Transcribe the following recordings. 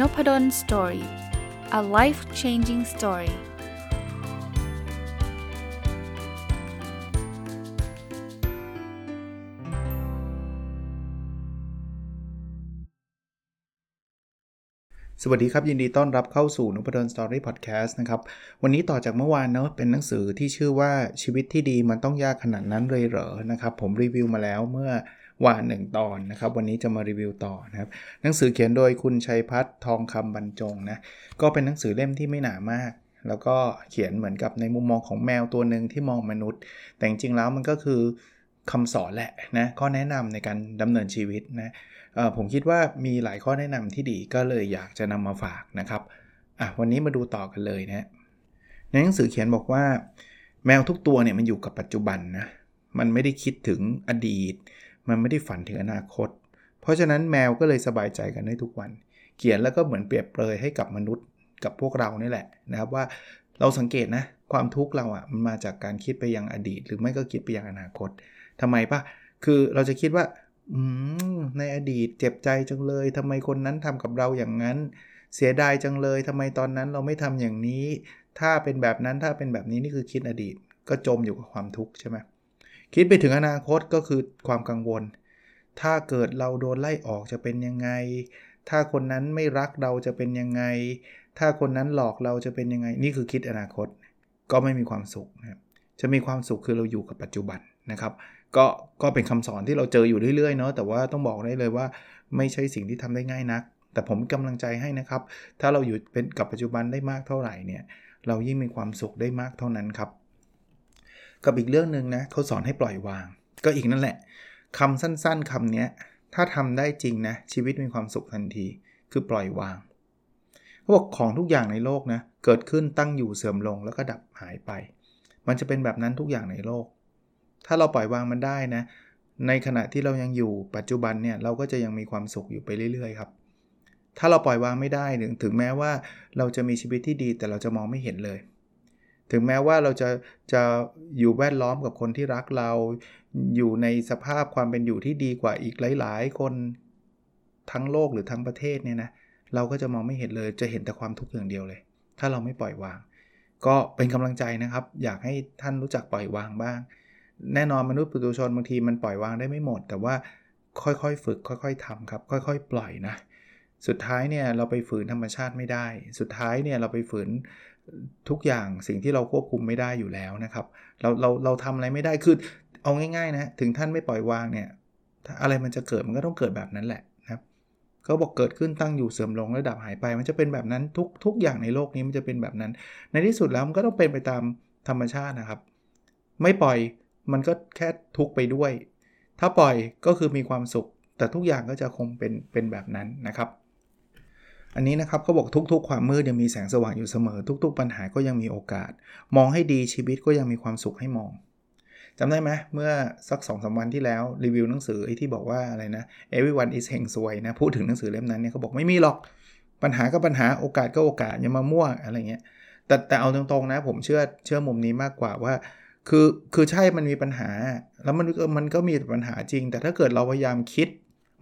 Nopadol Story a life changing story สวัสดีครับ ยินดีต้อนรับเข้าสู่นพดล Story พอดแคสต์นะครับ วันนี้ต่อจากเมื่อวานเนาะเป็นหนังสือที่ชื่อว่าชีวิตที่ดีมันต้องยากขนาดนั้นเลยเหรอนะครับ ผมรีวิวมาแล้วเมื่อ วานหนึ่งตอนนะครับ วันนี้จะมารีวิวต่อนะครับ หนังสือเขียนโดยคุณชัยพัฒน์ทองคำบรรจงนะ ก็เป็นหนังสือเล่มที่ไม่หนามาก แล้วก็เขียนเหมือนกับในมุมมองของแมวตัวหนึ่งที่มองมนุษย์ แต่จริงแล้วมันก็คือคำสอนแหละนะข้อแนะนำในการดำเนินชีวิตนะผมคิดว่ามีหลายข้อแนะนำที่ดีก็เลยอยากจะนำมาฝากนะครับอะวันนี้มาดูต่อกันเลยนะในหนังสือเขียนบอกว่า แมวทุกตัวเนี่ยมันอยู่กับปัจจุบันนะมันไม่ได้คิดถึงอดีต มันไม่ได้ฝันถึงอนาคต เพราะฉะนั้นแมวก็เลยสบายใจกันได้ทุกวัน เขียนแล้วก็เหมือนเปรียบเปรยให้กับมนุษย์กับพวกเรานี่แหละนะครับว่าเราสังเกตนะความทุกข์เราอะ่ะมันมาจากการคิดไปยังอดีต หรือไม่ก็คิดไปยังอนาคตทำไมปะคือเราจะคิดว่าอืมในอดีตเจ็บใจจังเลยทำไมคนนั้นทำกับเราอย่างนั้น เสียดายจังเลยทำไมตอนนั้นเราไม่ทำอย่างนี้ ถ้าเป็นแบบนั้นถ้าเป็นแบบนี้นี่คือคิดอดีต ก็จมอยู่กับความทุกข์ใช่ไหม คิดไปถึงอนาคตก็คือความกังวล ถ้าเกิดเราโดนไล่ออกจะเป็นยังไง ถ้าคนนั้นไม่รักเราจะเป็นยังไง ถ้าคนนั้นหลอกเราจะเป็นยังไง นี่คือคิดอนาคต ก็ไม่มีความสุขนะครับ จะมีความสุขคือเราอยู่กับปัจจุบันนะครับ ก็ก็เป็นคำสอนที่เราเจออยู่เรื่อยๆเนาะ แต่ว่าต้องบอกได้เลยว่า ไม่ใช่สิ่งที่ทำได้ง่ายนัก แต่ผมกำลังใจให้นะครับ ถ้าเราอยู่เป็นกับปัจจุบันได้มากเท่าไหร่เนี่ย เรายิ่งมีความสุขได้มากเท่านั้นครับ กับอีกเรื่องหนึ่งนะเขาสอนให้ปล่อยวาง ก็อีกนั่นแหละคำสั้นๆคำนี้ถ้าทำได้จริงนะชีวิตมีความสุขทันที คือปล่อยวางเขาบอกของทุกอย่างในโลกนะเกิดขึ้นตั้งอยู่เสื่อมลงแล้วก็ดับหายไป มันจะเป็นแบบนั้นทุกอย่างในโลก ถ้าเราปล่อยวางมันได้นะ ในขณะที่เรายังอยู่ปัจจุบันเนี่ยเราก็จะยังมีความสุขอยู่ไปเรื่อยๆครับ ถ้าเราปล่อยวางไม่ได้ถึงถึงแม้ว่าเราจะมีชีวิตที่ดีแต่เราจะมองไม่เห็นเลย ถึงแม้ว่าเราจะจะอยู่แวดล้อมกับคนที่รักเรา อยู่ในสภาพความเป็นอยู่ที่ดีกว่าอีกหลาย ๆ คนทั้งโลกหรือทั้งประเทศเนี่ยนะเราก็จะมองไม่เห็นเลยจะเห็นแต่ความทุกข์อย่างเดียวเลย ถ้าเราไม่ปล่อยวาง ก็เป็นกำลังใจนะครับ อยากให้ท่านรู้จักปล่อยวางบ้าง แน่นอนมนุษย์ปุถุชนบางทีมันปล่อยวางได้ไม่หมด แต่ว่าค่อยๆ ฝึก ค่อยๆทำครับ ค่อย ๆ ปล่อยนะ สุดท้ายเนี่ยเราไปฝืนธรรมชาติไม่ได้ สุดท้ายเนี่ยเราไปฝืน ทุกอย่างสิ่งที่เราควบคุมไม่ได้อยู่แล้วนะครับ เราเราเราทำอะไรไม่ได้คือเอาง่ายๆนะถึงท่านไม่ปล่อยวางเนี่ยอะไรมันจะเกิดมันก็ต้องเกิดแบบนั้นแหละนะครับเขาบอกเกิดขึ้นตั้งอยู่เสื่อมลงระดับหายไป มันจะเป็นแบบนั้นทุกทุกอย่างในโลกนี้มันจะเป็นแบบนั้น ในที่สุดแล้วมันก็ต้องเป็นไปตามธรรมชาตินะครับ ไม่ปล่อยมันก็แค่ทุกไปด้วย ถ้าปล่อยก็คือมีความสุข แต่ทุกอย่างก็จะคงเป็นเป็นแบบนั้นนะครับ อันนี้นะครับเขาบอกทุกๆ ความมืดยังมีแสงสว่างอยู่เสมอ ทุก ๆ ปัญหาก็ยังมีโอกาส มองให้ดีชีวิตก็ยังมีความสุขให้มองจำได้ไหมเมื่อสัก2อสวันที่แล้วรีวิวหนังสือไอ้ที่บอกว่าอะไรนะ everyone is เฮงซวยนะพูดถึงหนังสือเล่มนั้นเนี่ยเขาบอกไม่มีหรอกปัญหาก็ปัญหาโอกาสก็โอกาสอย่ามามั่วอะไรเงี้ยแต่แต่เอาตรงๆนะผมเชื่อเชื่อมุมนี้มากกว่าว่าคือคือใช่มันมีปัญหา แล้วมันมันก็มีปัญหาจริง แต่ถ้าเกิดเราพยายามคิด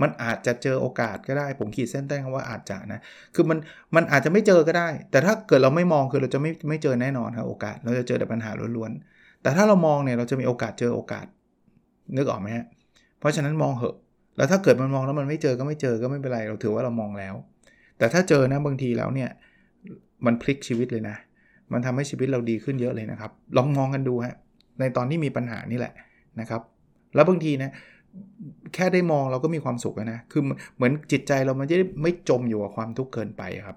มันอาจจะเจอโอกาสก็ได้ ผมขีดเส้นใต้คำว่าอาจจะนะ คือมันมันอาจจะไม่เจอก็ได้ แต่ถ้าเกิดเราไม่มองคือเราจะไม่ไม่เจอแน่นอนครับโอกาส เราจะเจอแต่ปัญหาล้วนๆ แต่ถ้าเรามองเนี่ยเราจะมีโอกาสเจอโอกาส นึกออกไหมฮะ เพราะฉะนั้นมองเหอะ แล้วถ้าเกิดมันมองแล้วมันไม่เจอก็ไม่เจอก็ไม่เป็นไร เราถือว่าเรามองแล้ว แต่ถ้าเจอนะบางทีแล้วเนี่ยมันพลิกชีวิตเลยนะ มันทำให้ชีวิตเราดีขึ้นเยอะเลยนะครับ ลองมองกันดูฮะ ในตอนที่มีปัญหานี่แหละนะครับ แล้วบางทีนะ แค่ได้มองเราก็มีความสุขนะ คือเหมือนจิตใจเรามันจะไม่จมอยู่กับความทุกข์เกินไปครับ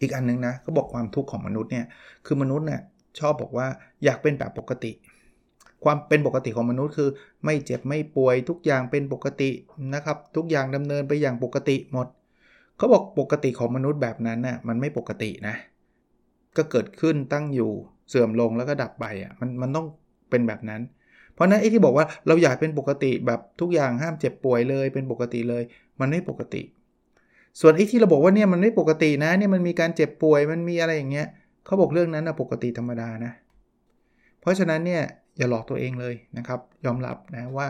อีกอันนึงนะเขาบอกความทุกข์ของมนุษย์เนี่ย คือมนุษย์เนี่ยชอบบอกว่าอยากเป็นแบบปกติ ความเป็นปกติของมนุษย์คือ ไม่เจ็บไม่ป่วยทุกอย่างเป็นปกตินะครับ ทุกอย่างดำเนินไปอย่างปกติหมด เขาบอกปกติของมนุษย์แบบนั้นนะ่ะมันไม่ปกตินะ ก็เกิดขึ้นตั้งอยู่เสื่อมลงแล้วก็ดับไปอะมันมันต้องเป็นแบบนั้นเพราะนั้นไอ้ที่บอกว่าเราอยากเป็นปกติแบบทุกอย่างห้ามเจ็บป่วยเลย เป็นปกติเลย มันไม่ปกติ ส่วนไอ้ที่เราบอกว่าเนี่ยมันไม่ปกตินะเนี่ยมันมีการเจ็บป่วยมันมีอะไรอย่างเงี้ยเขาบอกเรื่องนั้นนะปกติธรรมดานะ เพราะฉะนั้นเนี่ยอย่าหลอกตัวเองเลยนะครับ ยอมรับนะว่า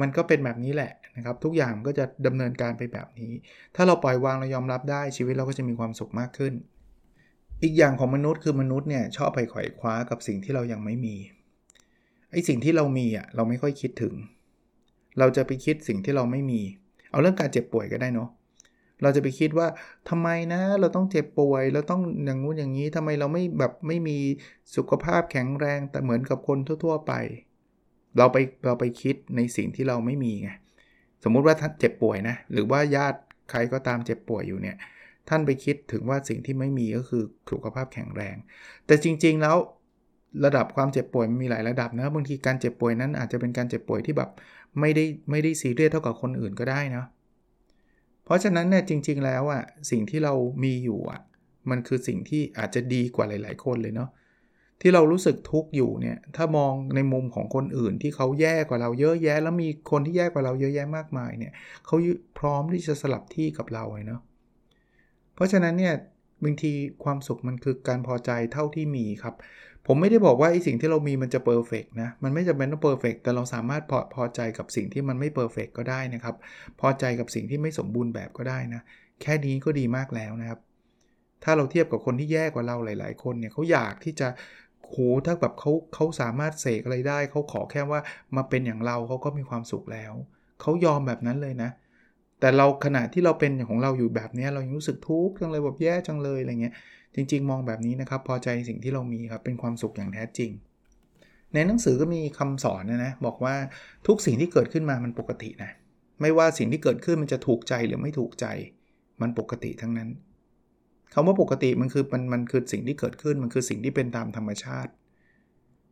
มันก็เป็นแบบนี้แหละนะครับ ทุกอย่างก็จะดำเนินการไปแบบนี้ ถ้าเราปล่อยวางเรายอมรับได้ชีวิตเราก็จะมีความสุขมากขึ้น อีกอย่างของมนุษย์คือมนุษย์เนี่ยชอบไปไขว่คว้ากับสิ่งที่เรายังไม่มี ไอ้สิ่งที่เรามีอะเราไม่ค่อยคิดถึง เราจะไปคิดสิ่งที่เราไม่มี เอาเรื่องการเจ็บป่วยก็ได้เนาะเราจะไปคิดว่าทำไมนะเราต้องเจ็บป่วย เราต้องอย่างงู้นอย่างนี้ทำไมเราไม่แบบไม่มีสุขภาพแข็งแรงแต่เหมือนกับคนทั่ว ๆ ไป เราไปเราไปคิดในสิ่งที่เราไม่มีไงสมมุติว่าท่านเจ็บป่วยนะหรือว่าญาติใครก็ตามเจ็บป่วยอยู่เนี่ยท่านไปคิดถึงว่าสิ่งที่ไม่มีก็คือสุขภาพแข็งแรง แต่จริง ๆแล้ว ระดับความเจ็บป่วยมันมีหลายระดับนะบางทีการเจ็บป่วยนั้นอาจจะเป็นการเจ็บป่วยที่แบบไม่ได้ไม่ได้ซีเรียสเท่ากับคนอื่นก็ได้นะเพราะฉะนั้นเนี่ยจริง ๆ แล้วอะ่ะสิ่งที่เรามีอยู่อะ่ะมันคือสิ่งที่อาจจะดีกว่าหลาย ๆ คนเลยเนาะที่เรารู้สึกทุกข์อยู่เนี่ยถ้ามองในมุมของคนอื่นที่เขาแย่กว่าเราเยอะแยะ แล้วมีคนที่แย่กว่าเราเยอะแยะมากมายเนี่ยเขาพร้อมที่จะสลับที่กับเราเลยเนาะเพราะฉะนั้นเนี่ยบางทีความสุขมันคือการพอใจเท่าที่มีครับ ผมไม่ได้บอกว่าไอ้สิ่งที่เรามีมันจะ perfect นะ มันไม่จำเป็นต้อง perfect แต่เราสามารถพอพอใจกับสิ่งที่มันไม่ perfect ก็ได้นะครับ พอใจกับสิ่งที่ไม่สมบูรณ์แบบก็ได้นะ แค่นี้ก็ดีมากแล้วนะครับ ถ้าเราเทียบกับคนที่แย่กว่าเราหลาย ๆ คนเนี่ยเขาอยากที่จะโหถ้าแบบเขาเขาสามารถเสกอะไรได้ เขาขอแค่ว่ามาเป็นอย่างเราเขาก็มีความสุขแล้ว เขายอมแบบนั้นเลยนะ แต่เราขณะที่เราเป็นของเราอยู่แบบนี้เรายังรู้สึกทุกข์จังเลยแบบแย่จังเลยอะไรเงี้ยจริง ๆ มองแบบนี้นะครับพอใจสิ่งที่เรามีครับเป็นความสุขอย่างแท้จริง ในหนังสือก็มีคำสอนนะนะบอกว่าทุกสิ่งที่เกิดขึ้นมามันปกตินะไม่ว่าสิ่งที่เกิดขึ้นมันจะถูกใจหรือไม่ถูกใจ มันปกติทั้งนั้นคำว่าปกติมันคือมันมันคือสิ่งที่เกิดขึ้นมันคือสิ่งที่เป็นตามธรรมชาติ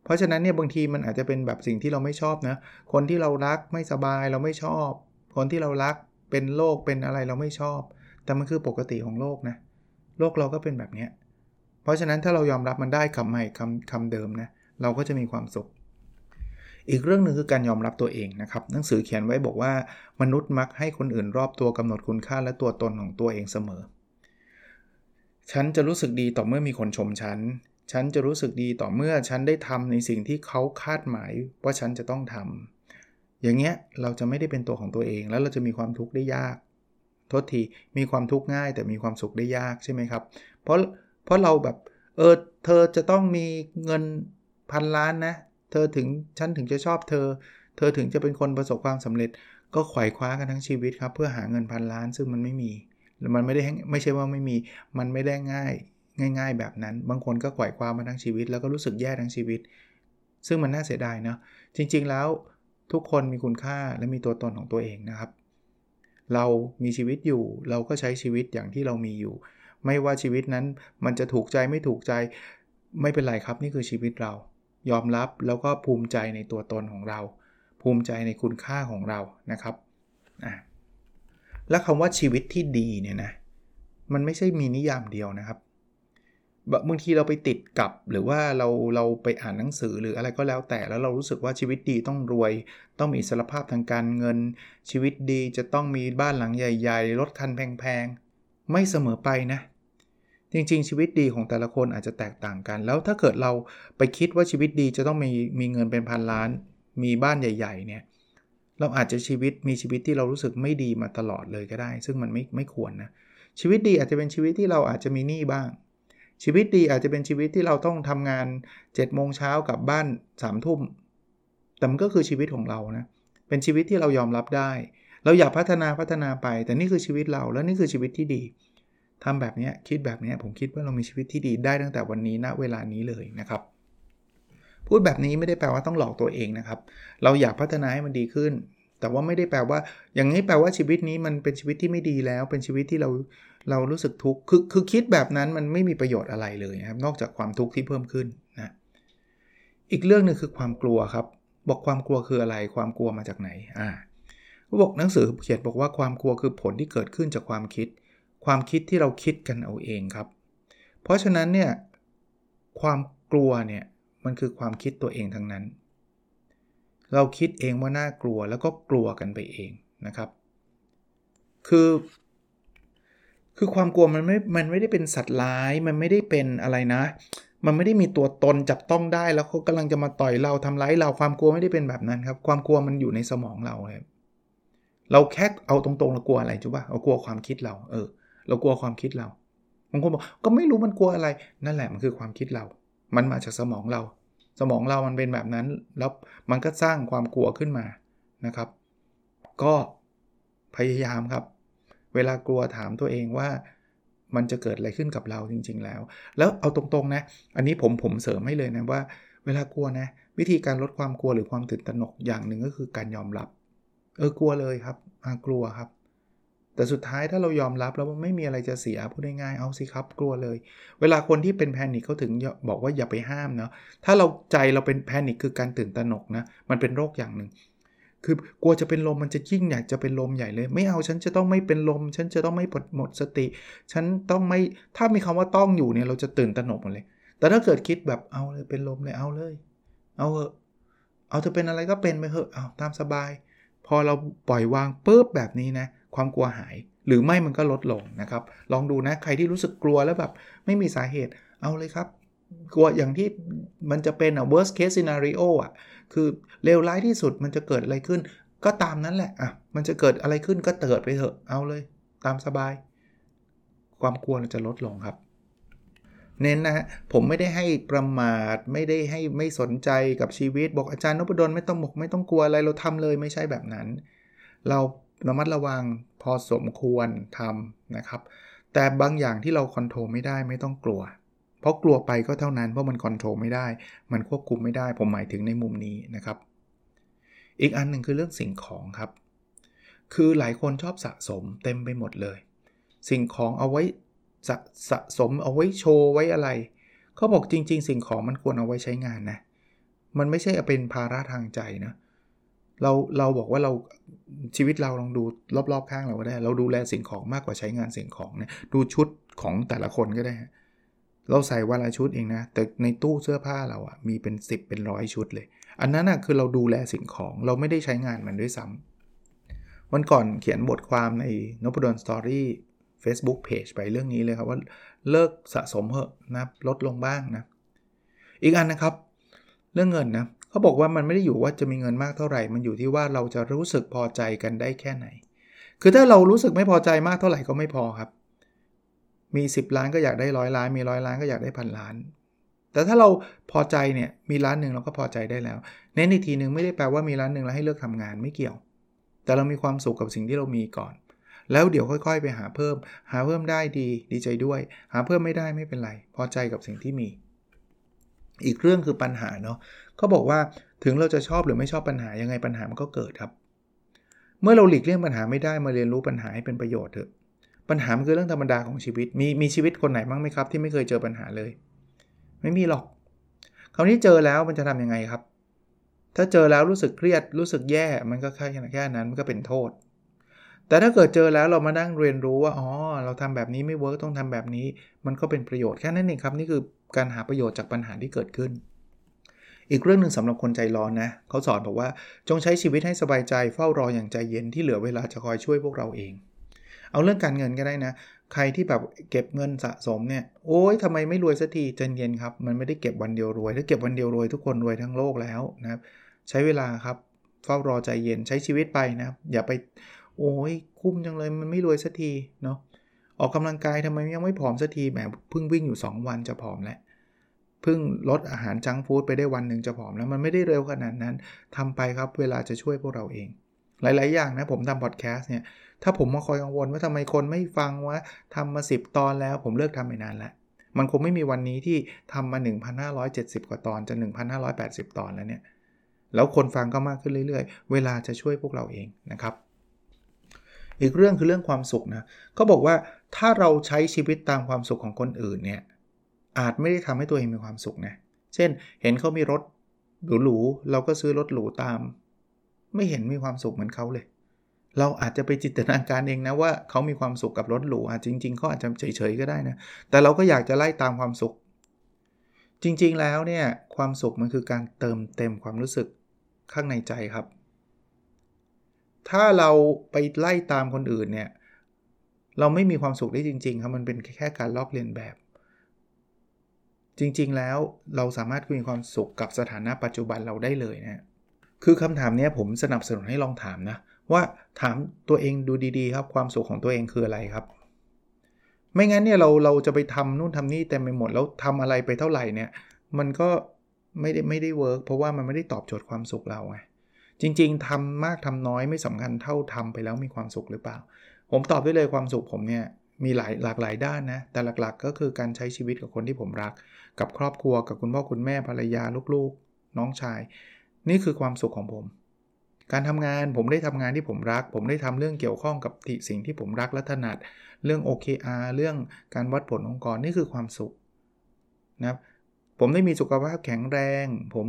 เพราะฉะนั้นเนี่ยบางทีมันอาจจะเป็นแบบสิ่งที่เราไม่ชอบนะคนที่เรารักไม่สบายเราไม่ชอบ คนที่เรารัก เป็นโรคเป็นอะไรเราไม่ชอบ แต่มันคือปกติของโลกนะโลกเราก็เป็นแบบนี้เพราะฉะนั้นถ้าเรายอมรับมันได้คำใหม่คำคำเดิมนะเราก็จะมีความสุข อีกเรื่องหนึ่งคือการยอมรับตัวเองนะครับหนังสือเขียนไว้บอกว่ามนุษย์มักให้คนอื่นรอบตัวกำหนดคุณค่าและตัวตนของตัวเองเสมอ ฉันจะรู้สึกดีต่อเมื่อมีคนชมฉันฉันจะรู้สึกดีต่อเมื่อฉันได้ทำในสิ่งที่เขาคาดหมายว่าฉันจะต้องทำ อย่างเงี้ยเราจะไม่ได้เป็นตัวของตัวเอง แล้วเราจะมีความทุกข์ได้ยากทษทีมีความทุกข์ง่าย แต่มีความสุขได้ยากใช่ไหมครับ เพราะเพราะเราแบบเออเธอจะต้องมีเงินพันล้านนะ เธอถึงฉันถึงจะชอบเธอ เธอถึงจะเป็นคนประสบความสำเร็จ ก็ไขว่คว้ากันทั้งชีวิตครับ เพื่อหาเงินพันล้านซึ่งมันไม่มีมันไม่ได้ไม่ใช่ว่าไม่มีมันไม่ได้ง่าย ง่าย ๆ แบบนั้น บางคนก็ไขว่คว้ามาทั้งชีวิต แล้วก็รู้สึกแย่ทั้งชีวิต ซึ่งมันน่าเสียดายเนาะจริง ๆแล้ว ทุกคนมีคุณค่าและมีตัวตนของตัวเองนะครับ เรามีชีวิตอยู่ เราก็ใช้ชีวิตอย่างที่เรามีอยู่ ไม่ว่าชีวิตนั้นมันจะถูกใจไม่ถูกใจไม่เป็นไรครับนี่คือชีวิตเรา ยอมรับแล้วก็ภูมิใจในตัวตนของเรา ภูมิใจในคุณค่าของเรานะครับอะและคำว่าชีวิตที่ดีเนี่ยนะมันไม่ใช่มีนิยามเดียวนะครับ บางทีเราไปติดกับหรือว่าเราเราไปอ่านหนังสือหรืออะไรก็แล้วแต่แล้วเรารู้สึกว่าชีวิตดีต้องรวย ต้องมีอิสรภาพทางการเงิน ชีวิตดีจะต้องมีบ้านหลังใหญ่ๆรถคันแพงๆ ไม่เสมอไปนะ จริงๆ ชีวิตดีของแต่ละคนอาจจะแตกต่างกัน แล้วถ้าเกิดเราไปคิดว่าชีวิตดีจะต้องมีมีเงินเป็นพันล้าน มีบ้านใหญ่ ๆ เนี่ยเราอาจจะชีวิตมีชีวิตที่เรารู้สึกไม่ดีมาตลอดเลยก็ได้ ซึ่งมันไม่ไม่ควรนะชีวิตดีอาจจะเป็นชีวิตที่เราอาจจะมีหนี้บ้าง ชีวิตดีอาจจะเป็นชีวิตที่เราต้องทำงาน7จ็ดโมงเช้ากลับบ้าน3ามทุ่ม แต่มันก็คือชีวิตของเรานะ เป็นชีวิตที่เรายอมรับได้ เราอยากพัฒนาพัฒนาไป แต่นี่คือชีวิตเราแล้วนี่คือชีวิตที่ดีทำแบบนี้คิดแบบนี้ผมคิดว่าเรามีชีวิตที่ดีได้ตั้งแต่วันนี้ณเวลานี้เลยนะครับ พูดแบบนี้ไม่ได้แปลว่าต้องหลอกตัวเองนะครับ เราอยากพัฒนาให้มันดีขึ้น แต่ว่าไม่ได้แปลว่า อย่างนี้แปลว่าชีวิตนี้มันเป็นชีวิตที่ไม่ดีแล้ว เป็นชีวิตที่เรา เรารู้สึกทุกข์คือคือคิดแบบนั้นมันไม่มีประโยชน์อะไรเลยครับ นอกจากความทุกข์ที่เพิ่มขึ้นนะอีกเรื่องหนึ่งคือความกลัวครับ บอกความกลัวคืออะไรความกลัวมาจากไหนอ่าบอกหนังสือเขียนบอกว่าความกลัวคือผลที่เกิดขึ้นจากความคิด ความคิดที่เราคิดกันเอาเองครับ เพราะฉะนั้นเนี่ยความกลัวเนี่ยมันคือความคิดตัวเองทั้งนั้น เราคิดเองว่าน่ากลัวแล้วก็กลัวกันไปเองนะครับ คือ คือความกลัวมันไม่ มันไม่ได้เป็นสัตว์ร้าย มันไม่ได้เป็นอะไรนะ มันไม่ได้มีตัวตนจับต้องได้แล้วเขากำลังจะมาต่อยเราทำร้ายเราความกลัวไม่ได้เป็นแบบนั้นครับ ความกลัวมันอยู่ในสมองเราเลยเราแค่เอาตรงๆเรากลัวอะไรจุ๊บะเรากลัวความคิดเรา เออ เรากลัวความคิดเราบางคนบอกก็ไม่รู้มันกลัวอะไร นั่นแหละมันคือความคิดเรา มันมาจากสมองเรา สมองเรามันเป็นแบบนั้น แล้วมันก็สร้างความกลัวขึ้นมานะครับ ก็พยายามครับ เวลากลัวถามตัวเองว่ามันจะเกิดอะไรขึ้นกับเราจริง ๆ แล้ว แล้วเอาตรงๆนะ อันนี้ผมผมเสริมให้เลยนะว่า เวลากลัวนะ วิธีการลดความกลัวหรือความตื่นตระหนกอย่างหนึ่งก็คือการยอมรับ เออกลัวเลยครับมากลัวครับ แต่สุดท้ายถ้าเรายอมรับแล้วไม่มีอะไรจะเสียพูดง่ายๆเอาสิครับ กลัวเลย เวลาคนที่เป็นแพนิคเขาถึงบอกว่าอย่าไปห้ามเนาะถ้าเราใจเราเป็นแพนิคคือการตื่นตระหนกนะมันเป็นโรคอย่างหนึ่ง คือกลัวจะเป็นลมมันจะยิ่งอยากจะเป็นลมใหญ่เลย ไม่เอาฉันจะต้องไม่เป็นลม ฉันจะต้องไม่หมดสติ ฉันต้องไม่ถ้ามีคำว่าต้องอยู่เนี่ยเราจะตื่นตระหนกหมดเลย แต่ถ้าเกิดคิดแบบเอาเลยเป็นลมเลยเอาเลย เอาเถอะเอาเธอเป็นอะไรก็เป็นไปเถอะเอาตามสบาย พอเราปล่อยวางปุ๊บแบบนี้นะ ความกลัวหาย หรือไม่มันก็ลดลงนะครับ ลองดูนะใครที่รู้สึกกลัวแล้วแบบไม่มีสาเหตุเอาเลยครับกลัวอย่างที่มันจะเป็นอะ worst case scenario อะ คือเลวร้ายที่สุดมันจะเกิดอะไรขึ้น ก็ตามนั้นแหละอะมันจะเกิดอะไรขึ้นก็เติดไปเถอะเอาเลย ตามสบาย ความกลัวจะลดลงครับ เน้นนะฮะผมไม่ได้ให้ประมาทไม่ได้ให้ไม่สนใจกับชีวิตบอกอาจารย์นพดลไม่ต้องบอกไม่ต้องกลัวอะไรเราทำเลยไม่ใช่แบบนั้น เราระมัดระวังพอสมควรทำนะครับ แต่บางอย่างที่เราคอนโทรลไม่ได้ไม่ต้องกลัว เพราะกลัวไปก็เท่านั้นเพราะมันคอนโทรลไม่ได้ มันควบคุมไม่ได้ ผมหมายถึงในมุมนี้นะครับ อีกอันหนึ่งคือเรื่องสิ่งของครับ คือหลายคนชอบสะสมเต็มไปหมดเลย สิ่งของเอาไว้สะสะสมเอาไว้โชว์ไว้อะไร เขาบอกจริง ๆ สิ่งของมันควรเอาไว้ใช้งานนะ มันไม่ใช่เป็นภาระทางใจนะเราเราบอกว่าเราชีวิตเราลองดูรอบๆข้างเราก็ได้ เราดูแลสิ่งของมากกว่าใช้งานสิ่งของเนี่ยดูชุดของแต่ละคนก็ได้ เราใส่วันละชุดเองนะ แต่ในตู้เสื้อผ้าเราอะมีเป็น 10 เป็นร้อยชุดเลย อันนั้นนะคือเราดูแลสิ่งของเราไม่ได้ใช้งานมันด้วยซ้ำวันก่อนเขียนบทความในนบดอนสตอรี่ Facebook Page ไปเรื่องนี้เลยครับว่าเลิกสะสมเหอะนะลดลงบ้างนะ อีกอันนะครับ เรื่องเงินนะเขาบอกว่ามันไม่ได้อยู่ว่าจะมีเงินมากเท่าไหร่ มันอยู่ที่ว่าเราจะรู้สึกพอใจกันได้แค่ไหน คือถ้าเรารู้สึกไม่พอใจมากเท่าไหร่ก็ไม่พอครับ มี 10 ล้านก็อยากได้ร้อยล้าน มีร้อยล้านก็อยากได้พันล้าน แต่ถ้าเราพอใจเนี่ยมีร้านหนึ่งเราก็พอใจได้แล้ว เน้นอีกทีหนึ่งไม่ได้แปลว่ามีร้านหนึ่งแล้วให้เลิกทำงานไม่เกี่ยว แต่เรามีความสุขกับสิ่งที่เรามีก่อน แล้วเดี๋ยวค่อยๆ ไปหาเพิ่ม หาเพิ่มได้ดีดีใจด้วย หาเพิ่มไม่ได้ไม่เป็นไร พอใจกับสิ่งที่มี อีกเรื่องคือปัญหาเนาะเขาบอกว่าถึงเราจะชอบหรือไม่ชอบปัญหายังไงปัญหามันก็เกิดครับ เมื่อเราหลีกเลี่ยงปัญหาไม่ได้มาเรียนรู้ปัญหาให้เป็นประโยชน์เถอะ ปัญหามันคือเรื่องธรรมดาของชีวิต มีมีชีวิตคนไหนบ้างไหมครับ ที่ไม่เคยเจอปัญหาเลย ไม่มีหรอก คราวนี้เจอแล้วมันจะทำยังไงครับ ถ้าเจอแล้วรู้สึกเครียดรู้สึกแย่มันก็แค่แค่นั้นมันก็เป็นโทษ แต่ถ้าเกิดเจอแล้วเรามานั่งเรียนรู้ว่าอ๋อเราทำแบบนี้ไม่ work ต้องทำแบบนี้ มันก็เป็นประโยชน์แค่นั้นเองครับ นี่คือการหาประโยชน์จากปัญหาที่เกิดขึ้น อีกเรื่องหนึ่งสำหรับคนใจร้อนนะเขาสอนบอกว่าจงใช้ชีวิตให้สบายใจเฝ้ารออย่างใจเย็นที่เหลือเวลาจะคอยช่วยพวกเราเอง เอาเรื่องการเงินก็ได้นะ ใครที่แบบเก็บเงินสะสมเนี่ยโอ้ยทำไมไม่รวยสักทีใจเย็นครับมันไม่ได้เก็บวันเดียวรวย ถ้าเก็บวันเดียวรวยทุกคนรวยทั้งโลกแล้วนะครับใช้เวลาครับเฝ้ารอใจเย็นใช้ชีวิตไปนะครับอย่าไปโอ้ยคุ้มจังเลยมันไม่รวยสักทีเนาะออกกำลังกายทำไมยังไม่ผอมสักทีแหมเพิ่งวิ่งอยู่ 2 วันจะผอมแล้วเพิ่งลดอาหารจังฟู้ดไปได้วันหนึ่งจะผอมแล้วมันไม่ได้เร็วขนาดนั้นทำไปครับเวลาจะช่วยพวกเราเอง หลาย ๆ อย่างนะผมทำพอดแคสต์เนี่ย ถ้าผมมาคอยกังวลว่าทำไมคนไม่ฟังว่าทำมา 10 ตอนแล้ว ผมเลิกทำไปนานแล้ว มันคงไม่มีวันนี้ที่ทำมา 1,570 กว่าตอนจะ1,580 ตอนแล้วเนี่ย แล้วคนฟังก็มากขึ้นเรื่อยๆ เวลาจะช่วยพวกเราเองนะครับ อีกเรื่องคือเรื่องความสุขนะเขาบอกว่าถ้าเราใช้ชีวิตตามความสุขของคนอื่นเนี่ยอาจไม่ได้ทำให้ตัวเองมีความสุขนะเช่น เห็นเขามีรถหรูๆเราก็ซื้อรถหรูตาม ไม่เห็นมีความสุขเหมือนเขาเลย เราอาจจะไปจินตนาการเองนะว่าเขามีความสุขกับรถหรูอาจจริงๆเขาอาจจะเฉยๆก็ได้นะ แต่เราก็อยากจะไล่ตามความสุข จริงๆแล้วเนี่ยความสุขมันคือการเติมเต็มความรู้สึกข้างในใจครับ ถ้าเราไปไล่ตามคนอื่นเนี่ยเราไม่มีความสุขได้จริง ๆ ครับมันเป็นแค่การลอกเลียนแบบ จริงๆแล้วเราสามารถมีความสุขกับสถานะปัจจุบันเราได้เลยนะคือคำถามนี้ผมสนับสนุนให้ลองถามนะ ว่าถามตัวเองดูดีๆ ครับ ความสุขของตัวเองคืออะไรครับ ไม่งั้นเนี่ยเราเราจะไปทำนู่นทำนี่เต็มไปหมดแล้วทำอะไรไปเท่าไหร่เนี่ย มันก็ไม่ได้ไม่ได้ work เพราะว่ามันไม่ได้ตอบโจทย์ความสุขเราไงจริง ๆทำมากทำน้อยไม่สำคัญเท่าทำไปแล้วมีความสุขหรือเปล่า ผมตอบได้เลยความสุขผมเนี่ยมีหลายหลากหลายด้านนะ แต่หลักๆ ก็คือการใช้ชีวิตกับคนที่ผมรัก กับครอบครัวกับคุณพ่อคุณแม่ภรรยาลูกๆ น้องชาย นี่คือความสุขของผม การทำงานผมได้ทำงานที่ผมรัก ผมได้ทำเรื่องเกี่ยวข้องกับสิ่งที่ผมรักและถนัด เรื่อง OKR เรื่องการวัดผลองค์กรนี่คือความสุขนะครับผมได้มีสุขภาพแข็งแรง ผม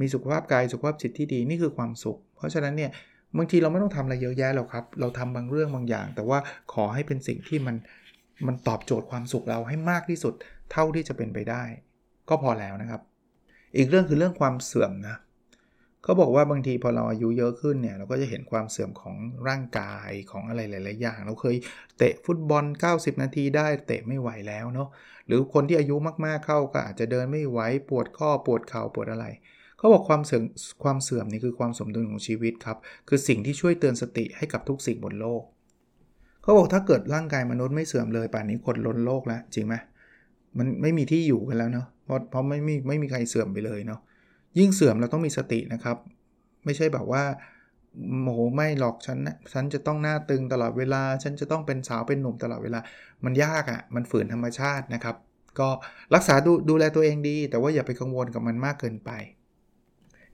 มีสุขภาพกายสุขภาพจิตที่ดีนี่คือความสุข เพราะฉะนั้นเนี่ยบางทีเราไม่ต้องทำอะไรเยอะแยะหรอกครับ เราทำบางเรื่องบางอย่าง แต่ว่าขอให้เป็นสิ่งที่มันมันตอบโจทย์ความสุขเราให้มากที่สุดเท่าที่จะเป็นไปได้ ก็พอแล้วนะครับ อีกเรื่องคือเรื่องความเสื่อมนะ เขาบอกว่าบางทีพอเราอายุเยอะขึ้นเนี่ยเราก็จะเห็นความเสื่อมของร่างกายของอะไรหลาย ๆ อย่าง เราเคยเตะฟุตบอล 90 นาทีได้เตะไม่ไหวแล้วเนาะหรือคนที่อายุมาก ๆ เข้าก็อาจจะเดินไม่ไหวปวดข้อปวดเข่าปวดอะไรเขาบอกความเสื่อมความเสื่อมนี่คือความสมดุลของชีวิตครับคือสิ่งที่ช่วยเตือนสติให้กับทุกสิ่งบนโลกเขาบอกถ้าเกิดร่างกายมนุษย์ไม่เสื่อมเลยป่านนี้คนล้นโลกแล้วจริงไหมมันไม่มีที่อยู่กันแล้วเนาะเพราะเพราะไม่มีไม่มีใครเสื่อมไปเลยเนาะ ยิ่งเสื่อมเราต้องมีสตินะครับ ไม่ใช่แบบว่าโมโหไม่หรอกฉันนะฉันจะต้องหน้าตึงตลอดเวลา ฉันจะต้องเป็นสาวเป็นหนุ่มตลอดเวลา มันยากอะ่ะ มันฝืนธรรมชาตินะครับ ก็รักษาดูดูแลตัวเองดี แต่ว่าอย่าไปกังวลกับมันมากเกินไป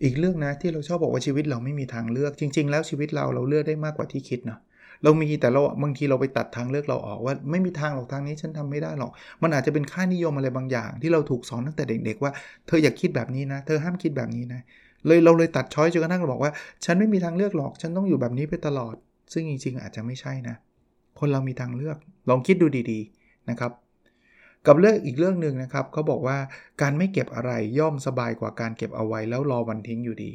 อีกเรื่องนะที่เราชอบบอกว่าชีวิตเราไม่มีทางเลือก จริง ๆ แล้วชีวิตเราเราเลือกได้มากกว่าที่คิดเนาะ เรามีแต่เราบางทีเราไปตัดทางเลือกเราออกว่าไม่มีทางหรอกทางนี้ฉันทำไม่ได้หรอก มันอาจจะเป็นค่านิยมอะไรบางอย่าง ที่เราถูกสอนตั้งแต่เด็กๆว่าเธออย่าคิดแบบนี้นะ เธอห้ามคิดแบบนี้นะเลยเราเลยตัดช้อยจนกระทั่งเราบอกว่า ฉันไม่มีทางเลือกหรอก ฉันต้องอยู่แบบนี้ไปตลอด ซึ่งจริงๆ อาจจะไม่ใช่นะ คนเรามีทางเลือก ลองคิดดูดีๆนะครับ กับเรื่องอีกเรื่องหนึ่งนะครับเขาบอกว่าการไม่เก็บอะไรย่อมสบายกว่าการเก็บเอาไว้แล้วรอวันทิ้งอยู่ดี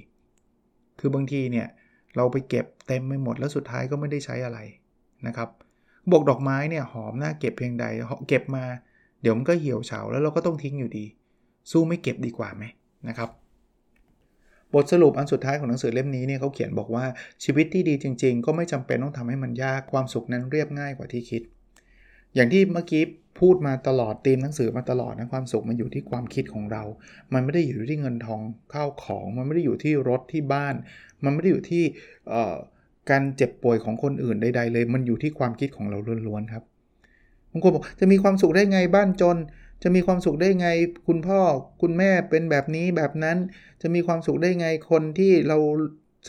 คือบางทีเนี่ย เราไปเก็บเต็มไปหมดแล้วสุดท้ายก็ไม่ได้ใช้อะไรนะครับบอกดอกไม้เนี่ยหอมน่าเก็บเพียงใดเก็บมาเดี๋ยวมันก็เหี่ยวเฉาแล้วเราก็ต้องทิ้งอยู่ดี สู้ไม่เก็บดีกว่าไหมนะครับ บทสรุปอันสุดท้ายของหนังสือเล่มนี้เนี่ยเขาเขียนบอกว่าชีวิตที่ดีจริง ๆ ก็ไม่จำเป็นต้องทำให้มันยากความสุขนั้นเรียบง่ายกว่าที่คิด อย่างที่เมื่อกี้พูดมาตลอดตีมหนังสือมาตลอดนะความสุขมันอยู่ที่ความคิดของเรา มันไม่ได้อยู่ที่เงินทองข้าวของ มันไม่ได้อยู่ที่รถที่บ้าน มันไม่ได้อยู่ที่การเจ็บป่วยของคนอื่นใดๆเลย มันอยู่ที่ความคิดของเราล้วนๆครับบางคนบอกจะมีความสุขได้ไงบ้านจน จะมีความสุขได้ไง คุณพ่อคุณแม่เป็นแบบนี้แบบนั้น จะมีความสุขได้ไงคนที่เรา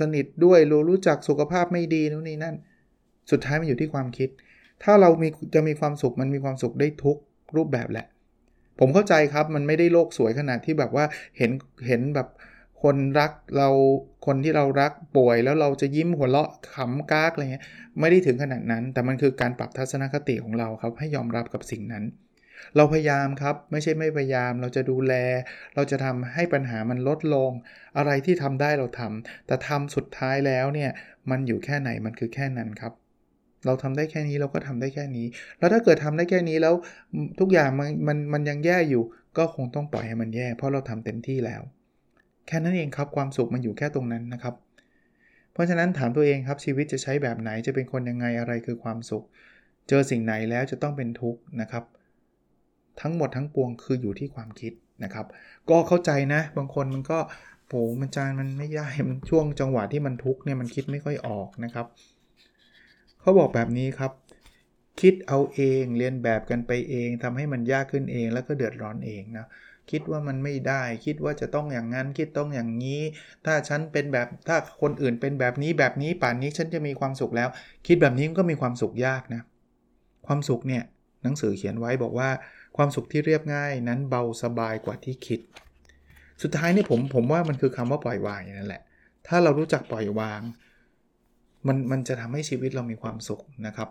สนิทด้วยเรารู้จักสุขภาพไม่ดีนู่นนี่นั่น สุดท้ายมันอยู่ที่ความคิด ถ้าเรามีจะมีความสุขมันมีความสุขได้ทุกรูปแบบแหละ ผมเข้าใจครับมันไม่ได้โลกสวยขนาดที่แบบว่าเห็นเห็นแบบคนรักเราคนที่เรารักป่วยแล้วเราจะยิ้มหัวเราะขำกากอะไรเงี้ยไม่ได้ถึงขนาดนั้น แต่มันคือการปรับทัศนคติของเราครับ ให้ยอมรับกับสิ่งนั้น เราพยายามครับไม่ใช่ไม่พยายามเราจะดูแล เราจะทำให้ปัญหามันลดลง อะไรที่ทำได้เราทำแต่ทำสุดท้ายแล้วเนี่ยมันอยู่แค่ไหนมันคือแค่นั้นครับ เราทำได้แค่นี้เราก็ทำได้แค่นี้ แล้วถ้าเกิดทำได้แค่นี้แล้วทุกอย่างมันมันมันยังแย่อยู่ ก็คงต้องปล่อยให้มันแย่ เพราะเราทำเต็มที่แล้ว แค่นั้นเองครับความสุขมันอยู่แค่ตรงนั้นนะครับ เพราะฉะนั้นถามตัวเองครับชีวิตจะใช้แบบไหนจะเป็นคนยังไงอะไรคือความสุข เจอสิ่งไหนแล้วจะต้องเป็นทุกข์นะครับ ทั้งหมดทั้งปวงคืออยู่ที่ความคิดนะครับ ก็เข้าใจนะ บางคนมันก็โหมันจานมันไม่ยากมันช่วงจังหวะที่มันทุกข์เนี่ยมันคิดไม่ค่อยออกนะครับ เขาบอกแบบนี้ครับ คิดเอาเองเรียนแบบกันไปเองทำให้มันยากขึ้นเองแล้วก็เดือดร้อนเองนะคิดว่ามันไม่ได้ คิดว่าจะต้องอย่างนั้น คิดต้องอย่างนี้ ถ้าฉันเป็นแบบถ้าคนอื่นเป็นแบบนี้แบบนี้ป่านนี้ฉันจะมีความสุขแล้ว คิดแบบนี้มันก็มีความสุขยากนะ ความสุขเนี่ยหนังสือเขียนไว้บอกว่าความสุขที่เรียบง่ายนั้นเบาสบายกว่าที่คิด สุดท้ายนี่ผมผมว่ามันคือคำว่าปล่อยวางนั่นแหละ ถ้าเรารู้จักปล่อยวาง มันมันจะทำให้ชีวิตเรามีความสุขนะครับ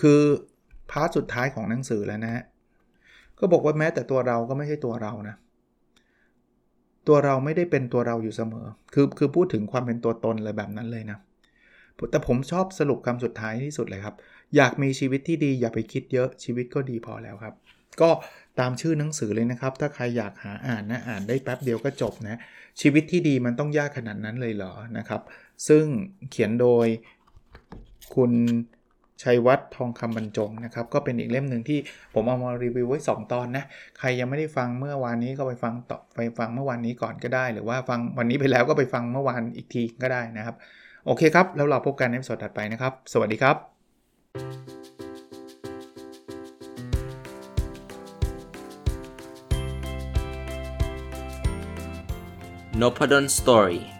คือพาร์ทสุดท้ายของหนังสือแล้วนะฮะก็บอกว่าแม้แต่ตัวเราก็ไม่ใช่ตัวเรานะ ตัวเราไม่ได้เป็นตัวเราอยู่เสมอ คือคือพูดถึงความเป็นตัวตนเลยแบบนั้นเลยนะ แต่ผมชอบสรุปคำสุดท้ายที่สุดเลยครับ อยากมีชีวิตที่ดีอย่าไปคิดเยอะชีวิตก็ดีพอแล้วครับ ก็ตามชื่อหนังสือเลยนะครับ ถ้าใครอยากหาอ่านนะอ่านได้แป๊บเดียวก็จบนะ ชีวิตที่ดีมันต้องยากขนาดนั้นเลยเหรอนะครับ ซึ่งเขียนโดยคุณชัยวัฒน์ทองคำบรรจงนะครับ ก็เป็นอีกเล่มหนึ่งที่ผมเอามารีวิวไว้ 2 ตอนนะ ใครยังไม่ได้ฟังเมื่อวานนี้ก็ไปฟังต่อไปฟังเมื่อวานนี้ก่อนก็ได้ หรือว่าฟังวันนี้ไปแล้วก็ไปฟังเมื่อวานอีกทีก็ได้นะครับ โอเคครับ แล้วเราพบกันในสดถัดไปนะครับ สวัสดีครับ n o p a d o n Story